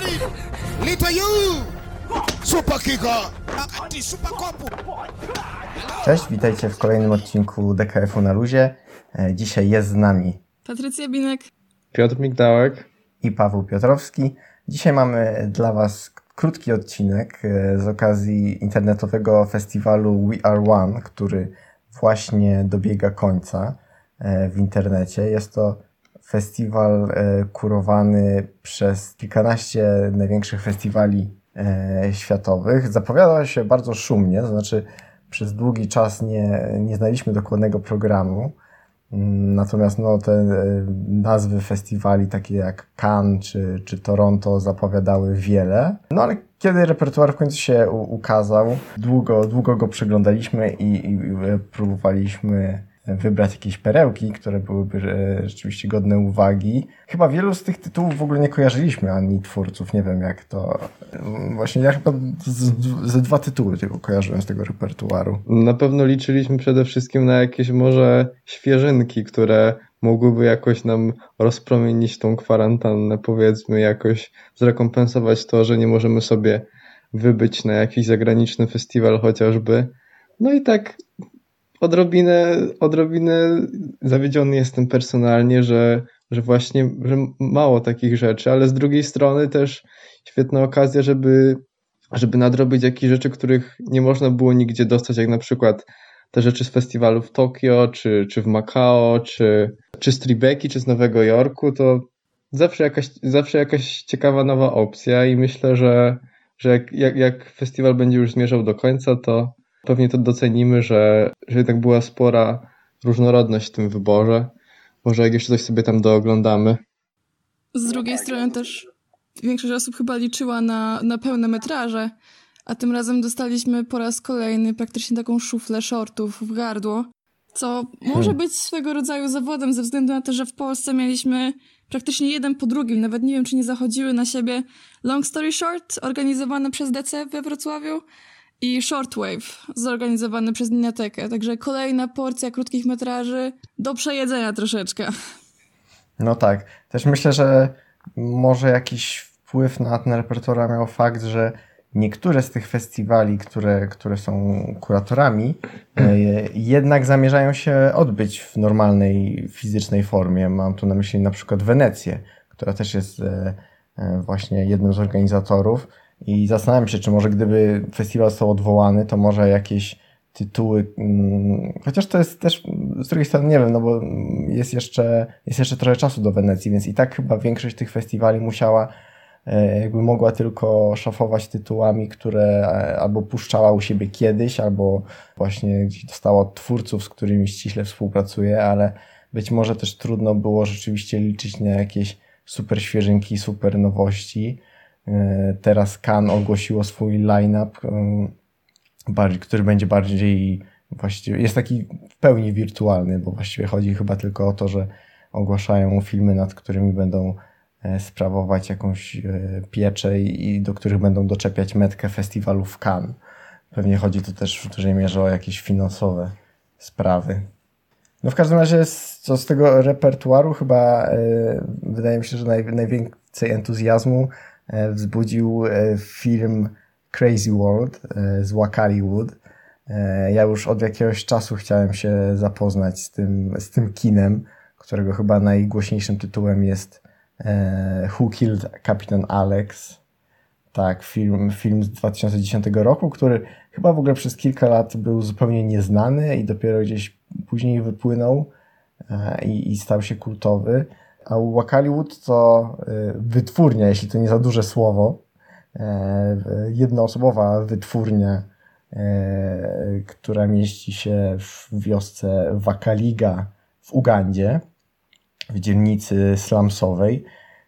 Little you! Super! Akati super kopu! Cześć, witajcie w kolejnym odcinku DKF-u na luzie. E, Dzisiaj jest z nami Patrycja Binek. Piotr Migdałek. i Paweł Piotrowski. Dzisiaj mamy dla Was krótki odcinek e, z okazji internetowego festiwalu We Are One, który właśnie dobiega końca e, w internecie. Jest to festiwal e, kurowany przez kilkanaście największych festiwali e, światowych. Zapowiada się bardzo szumnie, to znaczy przez długi czas nie, nie znaliśmy dokładnego programu. Mm, Natomiast no, te e, nazwy festiwali, takie jak Cannes czy, czy Toronto, zapowiadały wiele. No ale kiedy repertuar w końcu się ukazał, długo, długo go przeglądaliśmy i, i próbowaliśmy wybrać jakieś perełki, które byłyby e, rzeczywiście godne uwagi. Chyba wielu z tych tytułów w ogóle nie kojarzyliśmy, ani twórców, nie wiem jak to. Mm, Właśnie ja chyba ze dwa tytuły tylko kojarzyłem z tego repertuaru. Na pewno liczyliśmy przede wszystkim na jakieś może świeżynki, które mogłyby jakoś nam rozpromienić tą kwarantannę, powiedzmy, jakoś zrekompensować to, że nie możemy sobie wybyć na jakiś zagraniczny festiwal chociażby. No i tak odrobinę, odrobinę zawiedziony jestem personalnie, że, że właśnie że mało takich rzeczy, ale z drugiej strony też świetna okazja, żeby żeby nadrobić jakieś rzeczy, których nie można było nigdzie dostać, jak na przykład te rzeczy z festiwalu w Tokio, czy, czy w Macao, czy, czy z Tribeki, czy z Nowego Jorku, to zawsze jakaś, zawsze jakaś ciekawa nowa opcja i myślę, że, że jak, jak, jak festiwal będzie już zmierzał do końca, to pewnie to docenimy, że, że jednak była spora różnorodność w tym wyborze. Może jak jeszcze coś sobie tam dooglądamy. Z drugiej strony też większość osób chyba liczyła na, na pełne metraże, a tym razem dostaliśmy po raz kolejny praktycznie taką szuflę shortów w gardło, co może być swego rodzaju zawodem ze względu na to, że w Polsce mieliśmy praktycznie jeden po drugim, nawet nie wiem, czy nie zachodziły na siebie Long Story Short, organizowane przez DC we Wrocławiu i Shortwave, zorganizowany przez Liniatekę. Także kolejna porcja krótkich metraży do przejedzenia troszeczkę. No tak. Też myślę, że może jakiś wpływ na ten repertuar miał fakt, że niektóre z tych festiwali, które, które są kuratorami, e, jednak zamierzają się odbyć w normalnej fizycznej formie. Mam tu na myśli na przykład Wenecję, która też jest e, e, właśnie jednym z organizatorów. I zastanawiam się, czy może gdyby festiwal został odwołany, to może jakieś tytuły, mm, chociaż to jest też z drugiej strony nie wiem, no bo jest jeszcze, jest jeszcze trochę czasu do Wenecji, więc i tak chyba większość tych festiwali musiała, e, jakby mogła tylko szafować tytułami, które e, albo puszczała u siebie kiedyś, albo właśnie gdzieś dostała od twórców, z którymi ściśle współpracuje, ale być może też trudno było rzeczywiście liczyć na jakieś super świeżynki, super nowości. E, Teraz Cannes ogłosiło swój line-up, e, który będzie bardziej właściwie, jest taki w pełni wirtualny, bo właściwie chodzi chyba tylko o to, że ogłaszają filmy, nad którymi będą e, sprawować jakąś pieczę i do których będą doczepiać metkę festiwalu w Cannes. Pewnie chodzi tu też w dużej mierze o jakieś finansowe sprawy. No w każdym razie co z tego repertuaru chyba e, wydaje mi się, że naj, najwięcej entuzjazmu wzbudził e, film Crazy World e, z Wakaliwood. E, Ja już od jakiegoś czasu chciałem się zapoznać z tym, z tym kinem, którego chyba najgłośniejszym tytułem jest e, Who Killed Kapitan Alex. Tak, film, film z 2010 roku, który chyba w ogóle przez kilka lat był zupełnie nieznany i dopiero gdzieś później wypłynął e, i, i stał się kultowy. A Wakaliwood to e, wytwórnia, jeśli to nie za duże słowo, e, jednoosobowa wytwórnia, e, która mieści się w wiosce Wakaliga w Ugandzie, w dzielnicy slumsowej.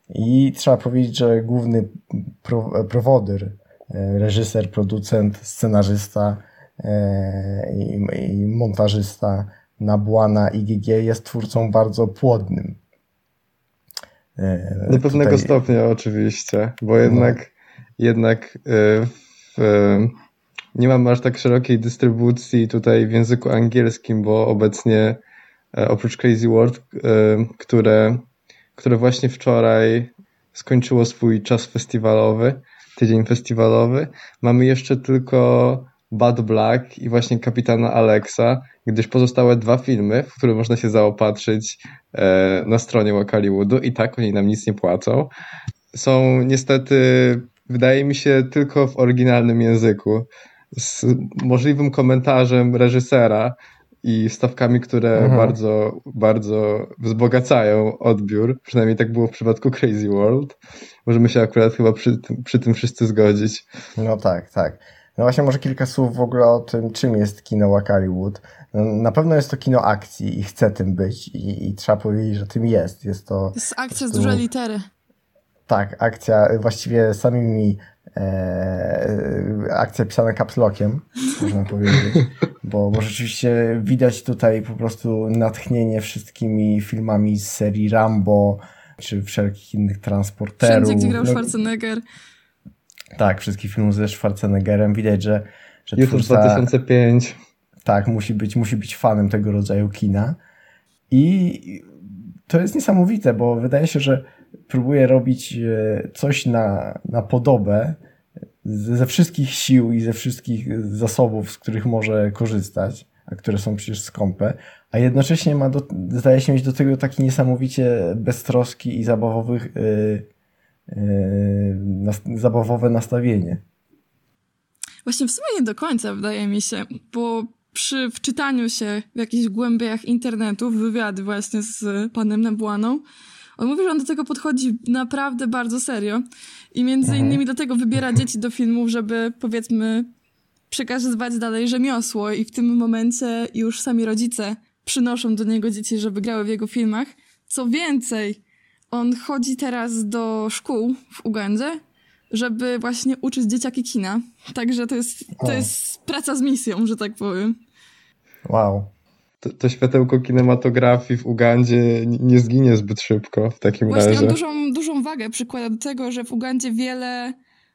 I trzeba powiedzieć, że główny pro, prowodyr, e, reżyser, producent, scenarzysta i, i montażysta Nabłana IGG jest twórcą bardzo płodnym. E, Do pewnego tutaj- stopnia oczywiście, bo jednak, jednak y, w, nie mam aż tak szerokiej dystrybucji tutaj w języku angielskim, bo obecnie e, oprócz Crazy World, e, które, które właśnie wczoraj skończyło swój czas festiwalowy, tydzień festiwalowy. Mamy jeszcze tylko Bad Black i właśnie Kapitana Alexa, gdyż pozostałe dwa filmy, w które można się zaopatrzyć e, na stronie Wakaliwoodu i tak oni nam nic nie płacą, są niestety, wydaje mi się, tylko w oryginalnym języku. Z możliwym komentarzem reżysera i stawkami, które Mhm. bardzo, bardzo wzbogacają odbiór. Przynajmniej tak było w przypadku Crazy World. Możemy się akurat chyba przy, tym- przy tym wszyscy zgodzić. No tak, tak. No właśnie może kilka słów w ogóle o tym, czym jest kino Wakaliwood. No, na pewno jest to kino akcji i chce tym być i, i trzeba powiedzieć, że tym jest. Jest to jest akcja z dużej litery. tak, akcja właściwie samymi e, akcja pisana capslockiem, można powiedzieć, bo, bo rzeczywiście widać tutaj po prostu natchnienie wszystkimi filmami z serii Rambo, czy wszelkich innych transporterów. Wszędzie, gdzie grał No, Schwarzenegger. Tak, wszystkich filmów ze Schwarzeneggerem. Widać, że, że YouTube twórca... 2005. Tak, musi być, musi być fanem tego rodzaju kina. I to jest niesamowite, bo wydaje się, że próbuje robić e, coś na, na podobę ze wszystkich sił i ze wszystkich zasobów, z których może korzystać, a które są przecież skąpe, a jednocześnie ma do, zdaje się mieć do tego taki niesamowicie beztroski i zabawowych, yy, zabawowe nastawienie. Właśnie w sumie nie do końca, wydaje mi się, bo przy wczytaniu się w jakichś głębiach internetu, w wywiady właśnie z panem Nebłaną, on mówi, że on do tego podchodzi naprawdę bardzo serio i między Mhm. innymi dlatego wybiera dzieci do filmów, żeby powiedzmy przekazywać dalej rzemiosło i w tym momencie już sami rodzice przynoszą do niego dzieci, żeby grały w jego filmach. Co więcej, on chodzi teraz do szkół w Ugandzie, żeby właśnie uczyć dzieciaki kina. Także to jest, to O. jest praca z misją, że tak powiem. Wow. To, to światełko kinematografii w Ugandzie nie- nie zginie zbyt szybko w takim Właśnie razie. on dużą, dużą wagę przykłada do tego, że w Ugandzie wiele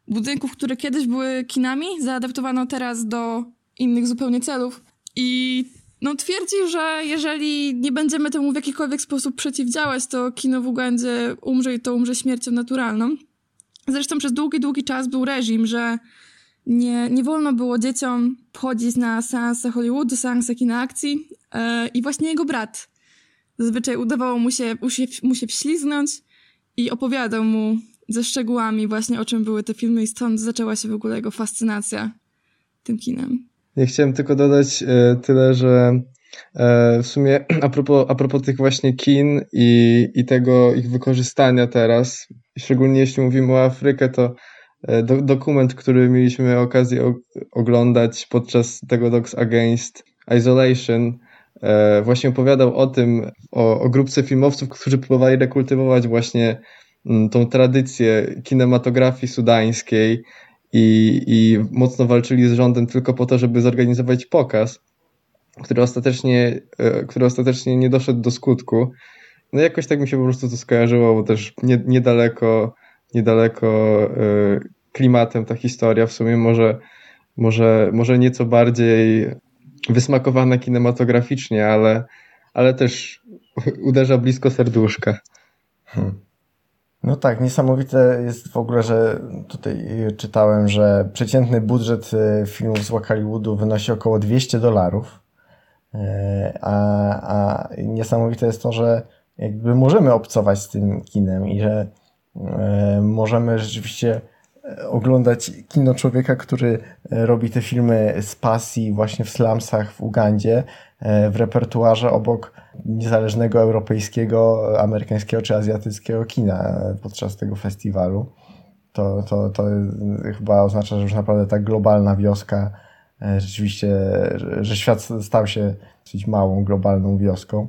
budynków, które kiedyś były kinami, zaadaptowano teraz do innych zupełnie celów. I no, twierdzi, że jeżeli nie będziemy temu w jakikolwiek sposób przeciwdziałać, to kino w Ugandzie umrze i to umrze śmiercią naturalną. Zresztą przez długi, długi czas był reżim, że nie, nie wolno było dzieciom chodzić na seanse Hollywoodu, seanse kina akcji. E, I właśnie jego brat Zazwyczaj udawało mu się, mu się, mu się wślizgnąć i opowiadał mu ze szczegółami właśnie o czym były te filmy i stąd zaczęła się w ogóle jego fascynacja tym kinem. Ja chciałem tylko dodać e, tyle, że e, w sumie a propos, a propos tych właśnie kin i, i tego ich wykorzystania teraz, szczególnie jeśli mówimy o Afrykę, to e, do, dokument, który mieliśmy okazję oglądać podczas tego Dogs Against Isolation, właśnie opowiadał o tym, o, o grupce filmowców, którzy próbowali rekultywować właśnie mm, tą tradycję kinematografii sudańskiej, i, i mocno walczyli z rządem tylko po to, żeby zorganizować pokaz, który ostatecznie, e, który ostatecznie nie doszedł do skutku. No jakoś tak mi się po prostu to skojarzyło, bo też nie, niedaleko, niedaleko e, klimatem ta historia w sumie może, może, może nieco bardziej wysmakowana kinematograficznie, ale, ale też uderza blisko serduszka. Hmm. No tak, niesamowite jest w ogóle, że tutaj czytałem, że przeciętny budżet e, filmów z Hollywoodu wynosi około 200 dolarów. E, A, a niesamowite jest to, że jakby możemy obcować z tym kinem i że możemy rzeczywiście oglądać kino człowieka, który e, robi te filmy z pasji właśnie w slumsach w Ugandzie, e, w repertuarze obok niezależnego europejskiego, amerykańskiego czy azjatyckiego kina e, podczas tego festiwalu. To, to, to chyba oznacza, że już naprawdę ta globalna wioska rzeczywiście, że, świat stał się dosyć małą globalną wioską.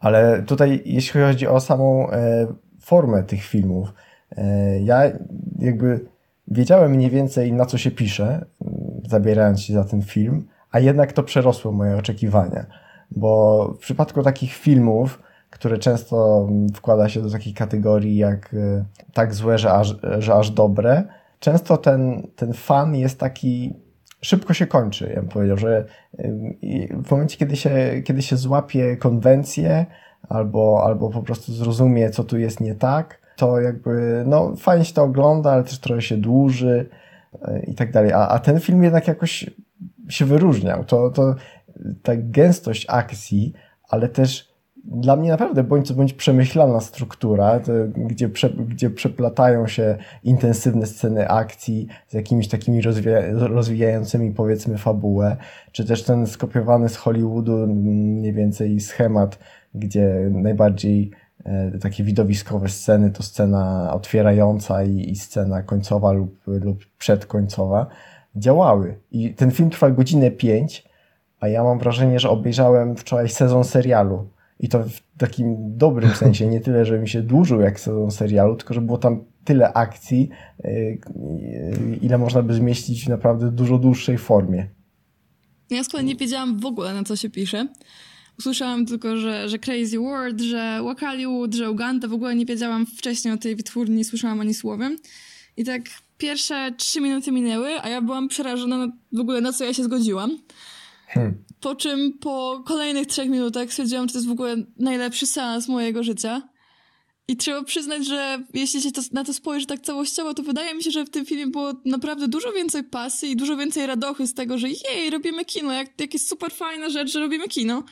Ale tutaj, jeśli chodzi o samą formę tych filmów, ja jakby wiedziałem mniej więcej na co się pisze, zabierając się za ten film, a jednak to przerosło moje oczekiwania. Bo w przypadku takich filmów, które często mm, wkłada się do takich kategorii jak e, tak złe, że aż, że aż dobre, często ten, ten fan jest taki szybko się kończy. Ja bym powiedział, że i w momencie, kiedy się, kiedy się złapie konwencję albo, albo po prostu zrozumie, co tu jest nie tak, to jakby, no fajnie się to ogląda, ale też trochę się dłuży e, i tak dalej. A, a ten film jednak jakoś się wyróżniał. To, to ta gęstość akcji, ale też dla mnie naprawdę bądź co bądź przemyślana struktura, to, gdzie, prze, gdzie przeplatają się intensywne sceny akcji z jakimiś takimi rozwija, rozwijającymi powiedzmy fabułę, czy też ten skopiowany z Hollywoodu mniej więcej schemat, gdzie najbardziej takie widowiskowe sceny to scena otwierająca i, i scena końcowa lub, lub przedkońcowa działały. I ten film trwa godzinę pięć, a ja mam wrażenie, że obejrzałem wczoraj sezon serialu. I to w takim dobrym sensie, nie tyle, że mi się dłużył jak sezon serialu, tylko że było tam tyle akcji, yy, ile można by zmieścić w naprawdę dużo dłuższej formie. Ja z kolei nie wiedziałam w ogóle, na co się pisze. Usłyszałam tylko, że, że Crazy World, że Wakaliwood, że Uganda. W ogóle nie wiedziałam wcześniej o tej wytwórni, nie słyszałam ani słowem. I tak pierwsze trzy minuty minęły, a ja byłam przerażona na, w ogóle na co ja się zgodziłam. Hmm. Po czym po kolejnych trzech minutach stwierdziłam, że to jest w ogóle najlepszy seans mojego życia. I trzeba przyznać, że jeśli się to, na to spojrzy tak całościowo, to wydaje mi się, że w tym filmie było naprawdę dużo więcej pasy i dużo więcej radochy z tego, że jej, robimy kino, jak, jak jest super fajna rzecz, że robimy kino,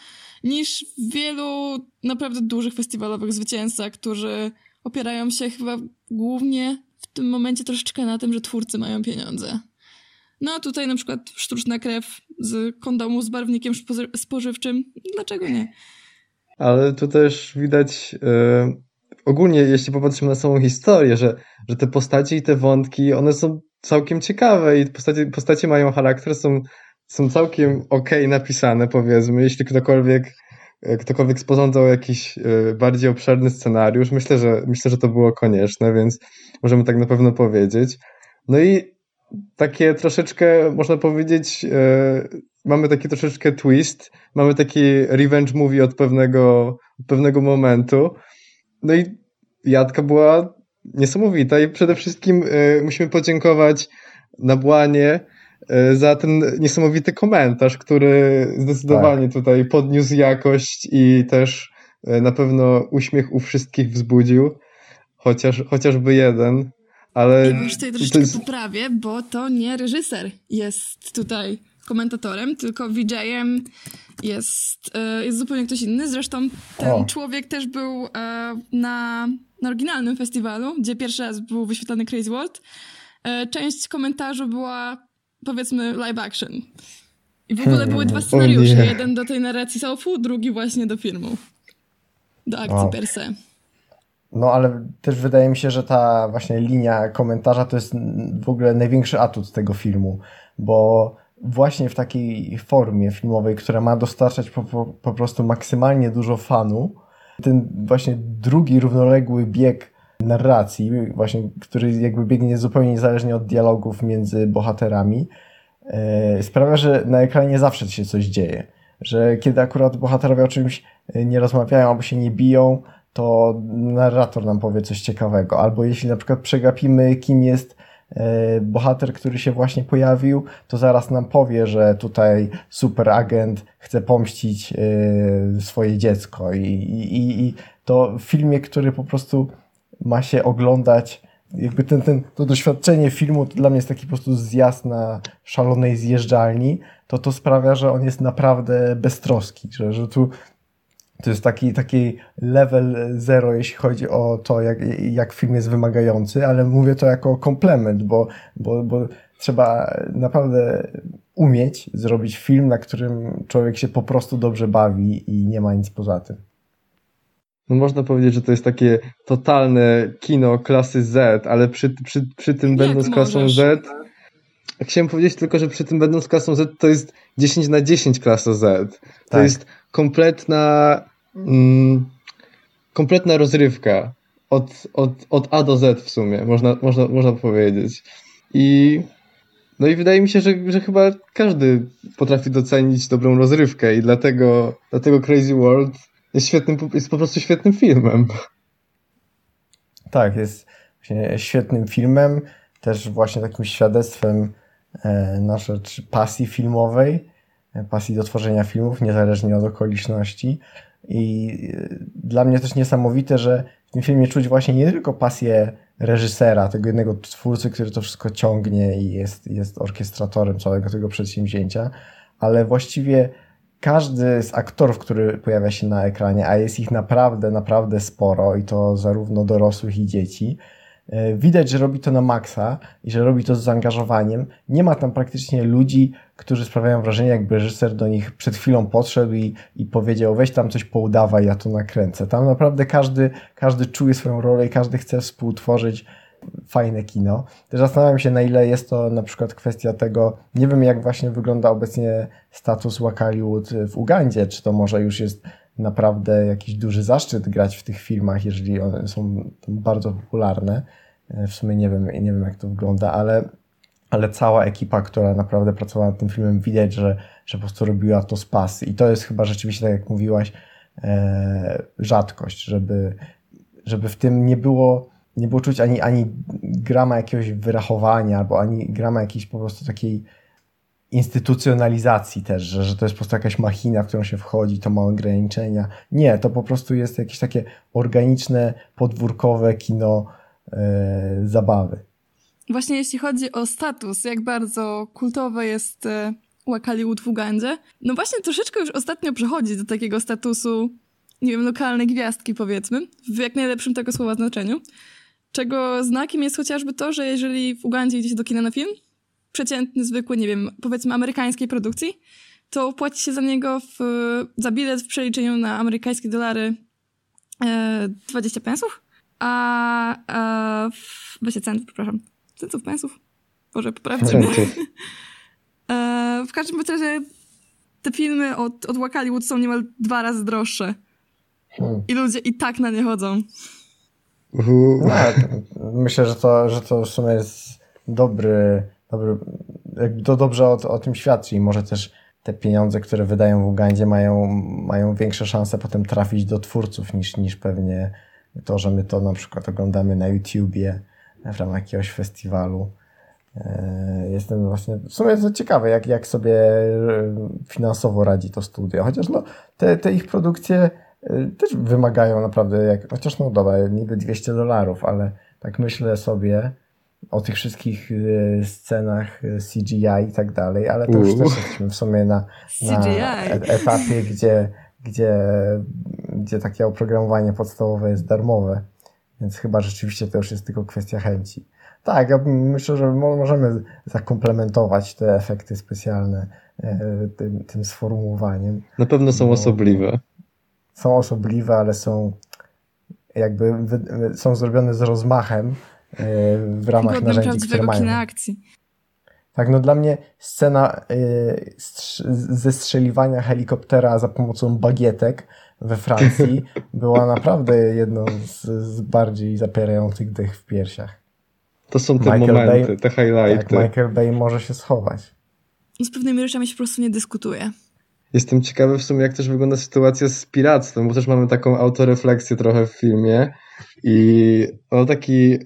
niż wielu naprawdę dużych festiwalowych zwycięzcach, którzy opierają się chyba głównie w tym momencie troszeczkę na tym, że twórcy mają pieniądze. No a tutaj na przykład sztuczna krew z kondomu z barwnikiem spożywczym. Dlaczego nie? Ale tu też widać yy, ogólnie, jeśli popatrzymy na samą historię, że, że te postacie i te wątki, one są całkiem ciekawe i postacie, postacie mają charakter, są, są całkiem okay napisane, powiedzmy. Jeśli ktokolwiek e, ktokolwiek sporządzał jakiś yy, bardziej obszerny scenariusz, myślę, że myślę, że to było konieczne, więc możemy tak na pewno powiedzieć. No i takie troszeczkę, można powiedzieć, e, mamy taki troszeczkę twist, mamy taki revenge movie od pewnego, pewnego momentu. No i Jadka była niesamowita i przede wszystkim e, musimy podziękować Nabłanie e, za ten niesamowity komentarz, który zdecydowanie tak. tutaj podniósł jakość i też e, na pewno uśmiech u wszystkich wzbudził, chociaż, chociażby jeden. Ale I już tutaj troszeczkę jest... poprawię, bo to nie reżyser jest tutaj komentatorem, tylko VJ-em jest, e, jest zupełnie ktoś inny. Zresztą ten o. człowiek też był e, na, na oryginalnym festiwalu, gdzie pierwszy raz był wyświetlany Crazy World. E, część komentarzu była powiedzmy live action. I w ogóle hmm, były dwa scenariusze. Jeden do tej narracji Sofu, drugi właśnie do filmu. Do akcji o. per se. No ale też wydaje mi się, że ta właśnie linia komentarza to jest w ogóle największy atut tego filmu, bo właśnie w takiej formie filmowej, która ma dostarczać po, po, po prostu maksymalnie dużo fanu, ten właśnie drugi równoległy bieg narracji, właśnie, który jakby biegnie zupełnie niezależnie od dialogów między bohaterami, yy, sprawia, że na ekranie zawsze się coś dzieje. Że kiedy akurat bohaterowie o czymś nie rozmawiają albo się nie biją, to narrator nam powie coś ciekawego. Albo jeśli na przykład przegapimy, kim jest e, bohater, który się właśnie pojawił, to zaraz nam powie, że tutaj super agent chce pomścić e, swoje dziecko. I, i, i to w filmie, który po prostu ma się oglądać, jakby ten, ten, to doświadczenie filmu to dla mnie jest taki po prostu zjazd na szalonej zjeżdżalni, to to sprawia, że on jest naprawdę beztroski, że, że tu to jest taki, taki level zero, jeśli chodzi o to, jak, jak film jest wymagający, ale mówię to jako komplement, bo, bo, bo trzeba naprawdę umieć zrobić film, na którym człowiek się po prostu dobrze bawi i nie ma nic poza tym. No można powiedzieć, że to jest takie totalne kino klasy Z, ale przy, przy, przy tym będąc klasą Z, chciałem powiedzieć tylko, że przy tym będąc klasą Z, to jest 10 na 10 klasa Z. To tak. jest kompletna mm, kompletna rozrywka od, od, od A do Z w sumie, można, można, można powiedzieć. I no i wydaje mi się, że, że chyba każdy potrafi docenić dobrą rozrywkę i dlatego, dlatego Crazy World jest, świetnym, jest po prostu świetnym filmem. Tak, jest świetnym filmem, też właśnie takim świadectwem e, na rzecz pasji filmowej, e, pasji do tworzenia filmów, niezależnie od okoliczności. I y, dla mnie też niesamowite, że w tym filmie czuć właśnie nie tylko pasję reżysera, tego jednego twórcy, który to wszystko ciągnie i jest, jest orkiestratorem całego tego przedsięwzięcia, ale właściwie każdy z aktorów, który pojawia się na ekranie, a jest ich naprawdę, naprawdę sporo i to zarówno dorosłych i dzieci, e, widać, że robi to na maksa i że robi to z zaangażowaniem. Nie ma tam praktycznie ludzi, którzy sprawiają wrażenie, jakby reżyser do nich przed chwilą podszedł i, i powiedział, weź tam coś poudawaj, ja to nakręcę. Tam naprawdę każdy, każdy czuje swoją rolę i każdy chce współtworzyć fajne kino. Też zastanawiam się, na ile jest to na przykład kwestia tego, nie wiem jak właśnie wygląda obecnie status Wakaliwood w Ugandzie, czy to może już jest naprawdę jakiś duży zaszczyt grać w tych filmach, jeżeli one są bardzo popularne. W sumie nie wiem, nie wiem jak to wygląda, ale, ale cała ekipa, która naprawdę pracowała nad tym filmem, widać, że, że po prostu robiła to z pasy. I to jest chyba rzeczywiście, tak jak mówiłaś, e, rzadkość, żeby, żeby w tym nie było nie było czuć ani, ani grama jakiegoś wyrachowania, albo ani grama jakiejś po prostu takiej instytucjonalizacji też, że, że to jest po prostu jakaś machina, w którą się wchodzi, to ma ograniczenia. Nie, to po prostu jest jakieś takie organiczne, podwórkowe kino yy, zabawy. Właśnie jeśli chodzi o status, jak bardzo kultowe jest e, Wakaliwood w Ugandzie, no właśnie troszeczkę już ostatnio przechodzi do takiego statusu, nie wiem, lokalnej gwiazdki powiedzmy, w jak najlepszym tego słowa znaczeniu. Czego znakiem jest chociażby to, że jeżeli w Ugandzie idzie się do kina na film, przeciętny, zwykły, nie wiem, powiedzmy amerykańskiej produkcji, to płaci się za niego w, za bilet w przeliczeniu na amerykańskie dolary e, 20 pensów, a, a w, weźcie centów, przepraszam, centów, pensów? Boże, poprawcie mnie. e, w każdym razie te filmy od, od Wakaliwood są niemal dwa razy droższe. Hmm. I ludzie i tak na nie chodzą. No, myślę, że to, że to w sumie jest dobry, dobry to dobrze o, o tym świadczy i może też te pieniądze, które wydają w Ugandzie mają, mają większe szanse potem trafić do twórców niż, niż pewnie to, że my to na przykład oglądamy na YouTubie w ramach jakiegoś festiwalu. E, jestem właśnie, w sumie to ciekawe, jak, jak sobie finansowo radzi to studio, chociaż no, te, te ich produkcje też wymagają naprawdę, jak, chociaż no dobra, niby 200 dolarów, ale tak myślę sobie o tych wszystkich y, scenach y, CGI i tak dalej, ale to już też jesteśmy w sumie na, na e, etapie, gdzie, gdzie, gdzie takie oprogramowanie podstawowe jest darmowe, więc chyba rzeczywiście to już jest tylko kwestia chęci. Tak, ja myślę, że możemy zakomplementować te efekty specjalne e, tym, tym sformułowaniem. Na pewno są osobliwe są osobliwe, ale są jakby są zrobione z rozmachem e, w ramach Godnym narzędzi, które mają. Kina akcji. Tak, no dla mnie scena e, zestrzeliwania helikoptera za pomocą bagietek we Francji była naprawdę jedną z, z bardziej zapierających dych w piersiach. To są te Michael momenty, Bay, te highlighty. Tak, Michael Bay może się schować. Z pewnymi rzeczami się po prostu nie dyskutuje. Jestem ciekawy w sumie, jak też wygląda sytuacja z piractwem, bo też mamy taką autorefleksję trochę w filmie i no taki,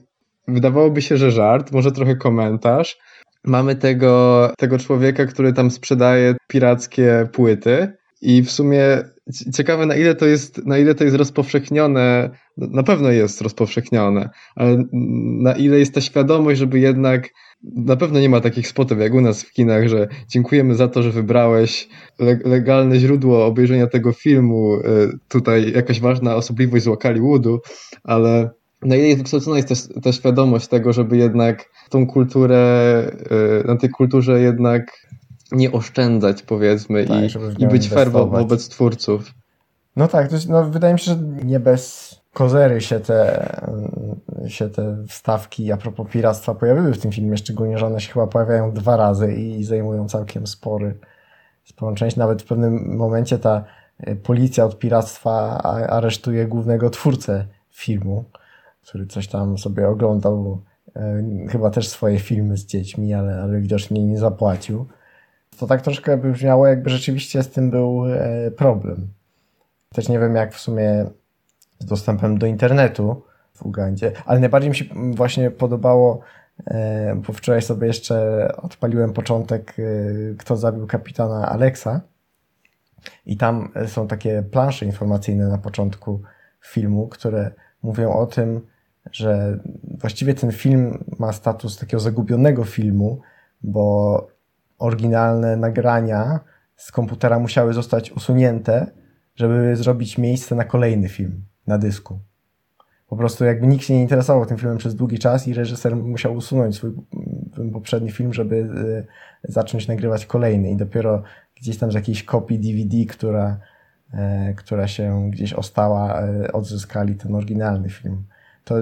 wydawałoby się, że żart, może trochę komentarz. Mamy tego, tego człowieka, który tam sprzedaje pirackie płyty i w sumie ciekawe na ile to jest, na ile to jest rozpowszechnione, na pewno jest rozpowszechnione, ale na ile jest ta świadomość, żeby jednak na pewno nie ma takich spotów jak u nas w kinach, że dziękujemy za to, że wybrałeś legalne źródło obejrzenia tego filmu, e, tutaj jakaś ważna osobliwość z Woodu, ale na ile jest wykształcona jest też ta świadomość tego, żeby jednak tą kulturę, e, na tej kulturze jednak nie oszczędzać powiedzmy tak, i, i być fair wobec twórców. No tak, to no, wydaje mi się, że nie bez kozery się te, się te wstawki a propos piractwa pojawiły w tym filmie, szczególnie, że one się chyba pojawiają dwa razy i zajmują całkiem spory, sporą część. Nawet w pewnym momencie ta e, policja od piractwa aresztuje głównego twórcę filmu, który coś tam sobie oglądał, e, chyba też swoje filmy z dziećmi, ale, ale widocznie nie zapłacił. To tak troszkę by brzmiało, jakby rzeczywiście z tym był e, problem. Też nie wiem, jak w sumie z dostępem do internetu w Ugandzie, ale najbardziej mi się właśnie podobało, e, bo wczoraj sobie jeszcze odpaliłem początek, e, kto zabił kapitana Alexa. I tam są takie plansze informacyjne na początku filmu, które mówią o tym, że właściwie ten film ma status takiego zagubionego filmu, bo oryginalne nagrania z komputera musiały zostać usunięte, żeby zrobić miejsce na kolejny film na dysku. Po prostu jakby nikt się nie interesował tym filmem przez długi czas i reżyser musiał usunąć swój mm, poprzedni film, żeby y, zacząć nagrywać kolejny i dopiero gdzieś tam z jakiejś kopii DVD, która, e, która się gdzieś ostała, e, odzyskali ten oryginalny film. To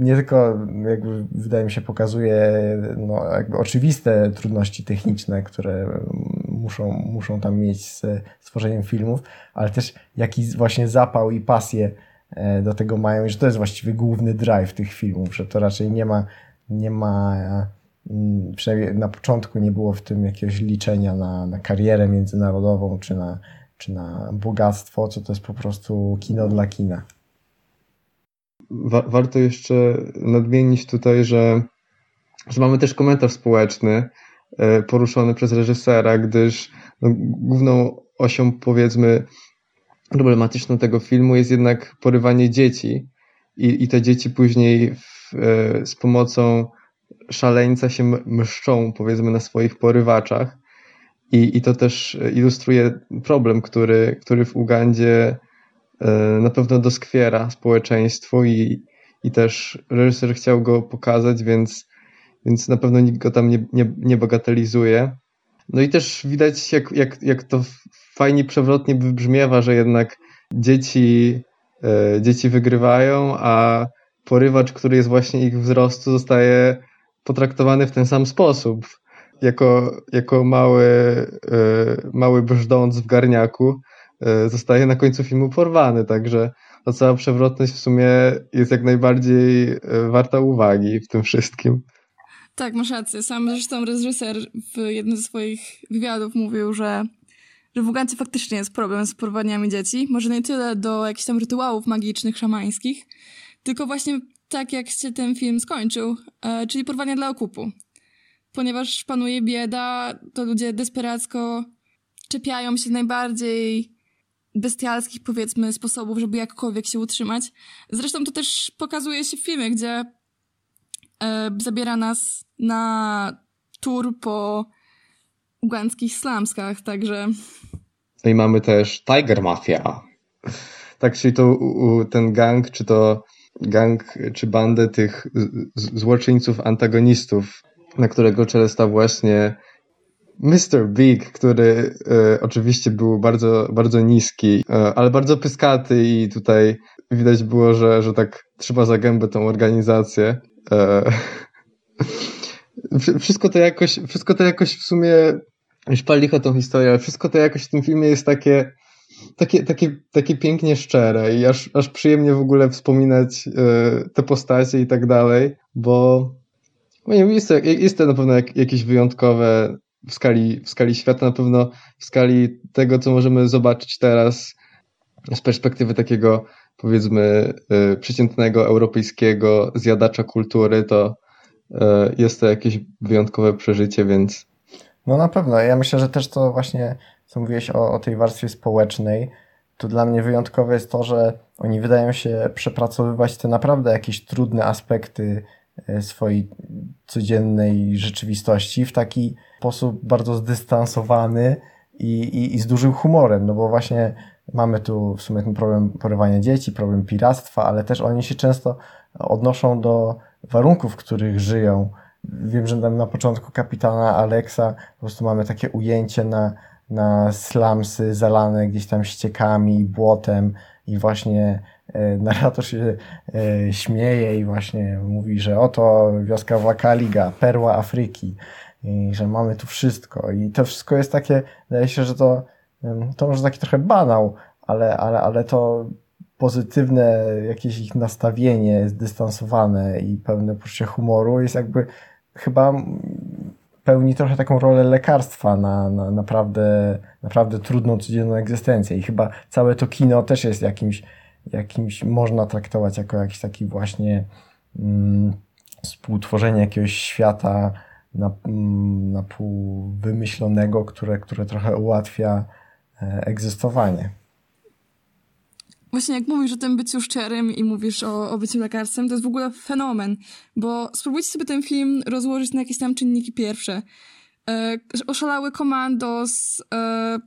nie tylko jakby wydaje mi się pokazuje no, oczywiste trudności techniczne, które muszą, muszą tam mieć z stworzeniem filmów, ale też jaki właśnie zapał i pasję e, do tego mają i że to jest właściwie główny drive tych filmów, że to raczej nie ma, nie ma mm, przynajmniej na początku nie było w tym jakiegoś liczenia na, na karierę międzynarodową czy na, czy na bogactwo, co to jest po prostu kino dla kina. Wa warto jeszcze nadmienić tutaj, że, że mamy też komentarz społeczny e, poruszony przez reżysera, gdyż no, główną osią, powiedzmy, problematyczną tego filmu jest jednak porywanie dzieci. I, i te dzieci później w, e, z pomocą szaleńca się mszczą, powiedzmy, na swoich porywaczach. I, I to też ilustruje problem, który, który w Ugandzie na pewno doskwiera społeczeństwu i, i też reżyser chciał go pokazać, więc, więc na pewno nikt go tam nie, nie, nie bagatelizuje. No i też widać, jak, jak, jak to fajnie przewrotnie wybrzmiewa, że jednak dzieci, e, dzieci wygrywają, a porywacz, który jest właśnie ich wzrostu, zostaje potraktowany w ten sam sposób. Jako, jako mały, e, mały brzdąc w garniaku, E, zostaje na końcu filmu porwany, także ta cała przewrotność w sumie jest jak najbardziej e, warta uwagi w tym wszystkim. Tak, masz rację. Sam zresztą reżyser w jednym ze swoich wywiadów mówił, że, że w Ugandzie faktycznie jest problem z porwaniami dzieci. Może nie tyle do jakichś tam rytuałów magicznych, szamańskich, tylko właśnie tak jak się ten film skończył, e, czyli porwania dla okupu. Ponieważ panuje bieda, to ludzie desperacko czepiają się najbardziej bestialskich, powiedzmy, sposobów, żeby jakkolwiek się utrzymać. Zresztą to też pokazuje się w filmie, gdzie e, zabiera nas na tour po ugandzkich slamskach, także... No i mamy też Tiger Mafia. Tak, czyli to ten gang, czy to gang, czy bandę tych złoczyńców, antagonistów, na którego czele stał właśnie Mr. Big, który e, oczywiście był bardzo, bardzo niski, e, ale bardzo pyskaty i tutaj widać było, że, że tak trzyma za gębę tą organizację. E, wszystko to jakoś, wszystko to jakoś w sumie, już pal tą historię, ale wszystko to jakoś w tym filmie jest takie, takie, takie, takie pięknie szczere i aż, aż przyjemnie w ogóle wspominać e, te postacie i tak dalej, bo no jest to, jest to na pewno jak, jakieś wyjątkowe w skali, w skali świata, na pewno w skali tego, co możemy zobaczyć teraz z perspektywy takiego powiedzmy y, przeciętnego europejskiego zjadacza kultury, to y, jest to jakieś wyjątkowe przeżycie, więc. No na pewno. Ja myślę, że też to właśnie, co mówiłeś o, o tej warstwie społecznej, to dla mnie wyjątkowe jest to, że oni wydają się przepracowywać te naprawdę jakieś trudne aspekty swojej codziennej rzeczywistości w taki sposób bardzo zdystansowany i, i, i z dużym humorem, no bo właśnie mamy tu w sumie ten problem porywania dzieci, problem piractwa, ale też oni się często odnoszą do warunków, w których żyją. Wiem, że tam na początku kapitana Alexa po prostu mamy takie ujęcie na, na slumsy zalane gdzieś tam ściekami, błotem i właśnie E, narrator się e, śmieje i właśnie mówi, że oto wioska Wakaliga, perła Afryki i że mamy tu wszystko. I to wszystko jest takie, wydaje się, że to, to może taki trochę banał, ale, ale, ale to pozytywne jakieś ich nastawienie, zdystansowane i pełne poczucie humoru jest jakby chyba pełni trochę taką rolę lekarstwa na, na naprawdę, naprawdę trudną codzienną egzystencję. I chyba całe to kino też jest jakimś jakimś można traktować jako jakiś taki właśnie mm, współtworzenie jakiegoś świata na, mm, na pół wymyślonego, które, które trochę ułatwia e, egzystowanie. Właśnie jak mówisz o tym byciu szczerym i mówisz o, o byciu lekarsem, to jest w ogóle fenomen, bo spróbujcie sobie ten film rozłożyć na jakieś tam czynniki pierwsze. E, oszalały komandos, e,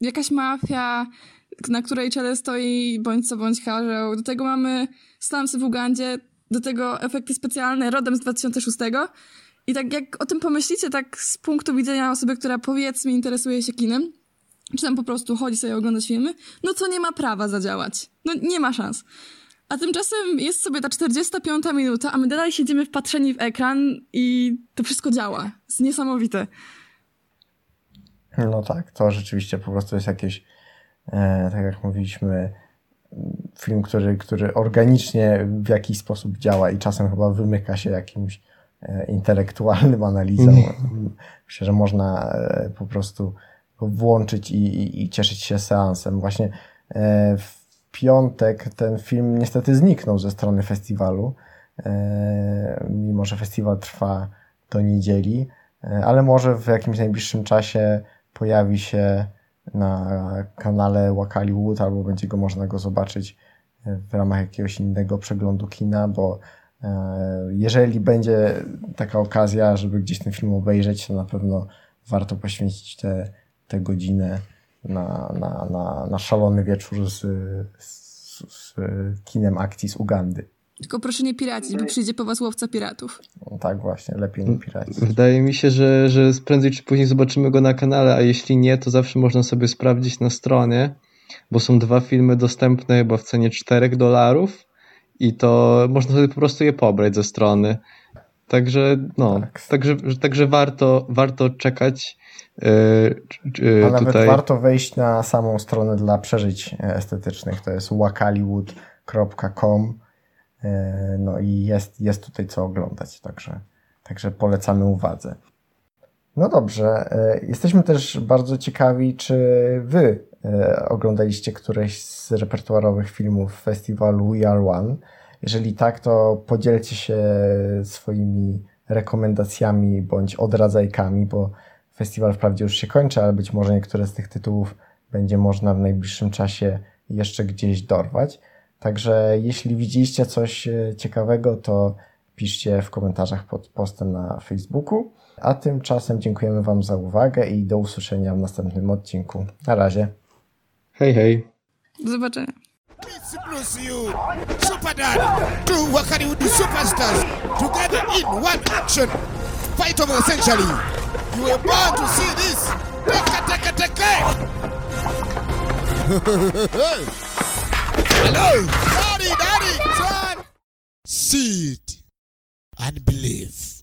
jakaś mafia, na której czele stoi bądź co bądź karzeł. Do tego mamy slumsy w Ugandzie, do tego efekty specjalne rodem z 2006. I tak jak o tym pomyślicie, tak z punktu widzenia osoby, która powiedzmy interesuje się kinem, czy tam po prostu chodzi sobie oglądać filmy, no to nie ma prawa zadziałać. No nie ma szans. A tymczasem jest sobie ta 45 minuta, a my dalej siedzimy wpatrzeni w ekran i to wszystko działa. Jest niesamowite. No tak, to rzeczywiście po prostu jest jakieś, tak jak mówiliśmy, film, który, który organicznie w jakiś sposób działa i czasem chyba wymyka się jakimś e, intelektualnym analizom. Myślę, że można e, po prostu włączyć i, i, i cieszyć się seansem. Właśnie e, w piątek ten film niestety zniknął ze strony festiwalu, e, mimo że festiwal trwa do niedzieli, e, ale może w jakimś najbliższym czasie pojawi się na kanale Wakaliwood albo będzie go można go zobaczyć e, w ramach jakiegoś innego przeglądu kina, bo e, jeżeli będzie taka okazja, żeby gdzieś ten film obejrzeć, to na pewno warto poświęcić tę te, godzinę na, na, na, na szalony wieczór z, z, z kinem akcji z Ugandy. Tylko proszę nie piracić, bo przyjdzie po was łowca piratów. No tak właśnie, lepiej nie piracić. Wydaje mi się, że, że prędzej czy później zobaczymy go na kanale, a jeśli nie, to zawsze można sobie sprawdzić na stronie, bo są dwa filmy dostępne chyba w cenie 4 dolarów i to można sobie po prostu je pobrać ze strony. Także no, Tak. także, także warto, warto czekać. Yy, A nawet tutaj. warto wejść na samą stronę dla przeżyć estetycznych. To jest wakaliwood.com. E, No i jest, jest tutaj co oglądać, także, także polecamy uwadze. No dobrze, e, jesteśmy też bardzo ciekawi, czy wy e, oglądaliście któreś z repertuarowych filmów festiwalu We Are One. Jeżeli tak, to podzielcie się swoimi rekomendacjami bądź odradzajkami, bo festiwal wprawdzie już się kończy, ale być może niektóre z tych tytułów będzie można w najbliższym czasie jeszcze gdzieś dorwać. Także jeśli widzieliście coś e, ciekawego, to piszcie w komentarzach pod postem na Facebooku. A tymczasem dziękujemy Wam za uwagę i do usłyszenia w następnym odcinku. Na razie. Hej, hej. Do zobaczenia. It's plus you, Super Dad, do Wakari with the superstars together in one action. Fight over essentially. You were born to see this. Take take take Hello, daddy, daddy. See it and believe.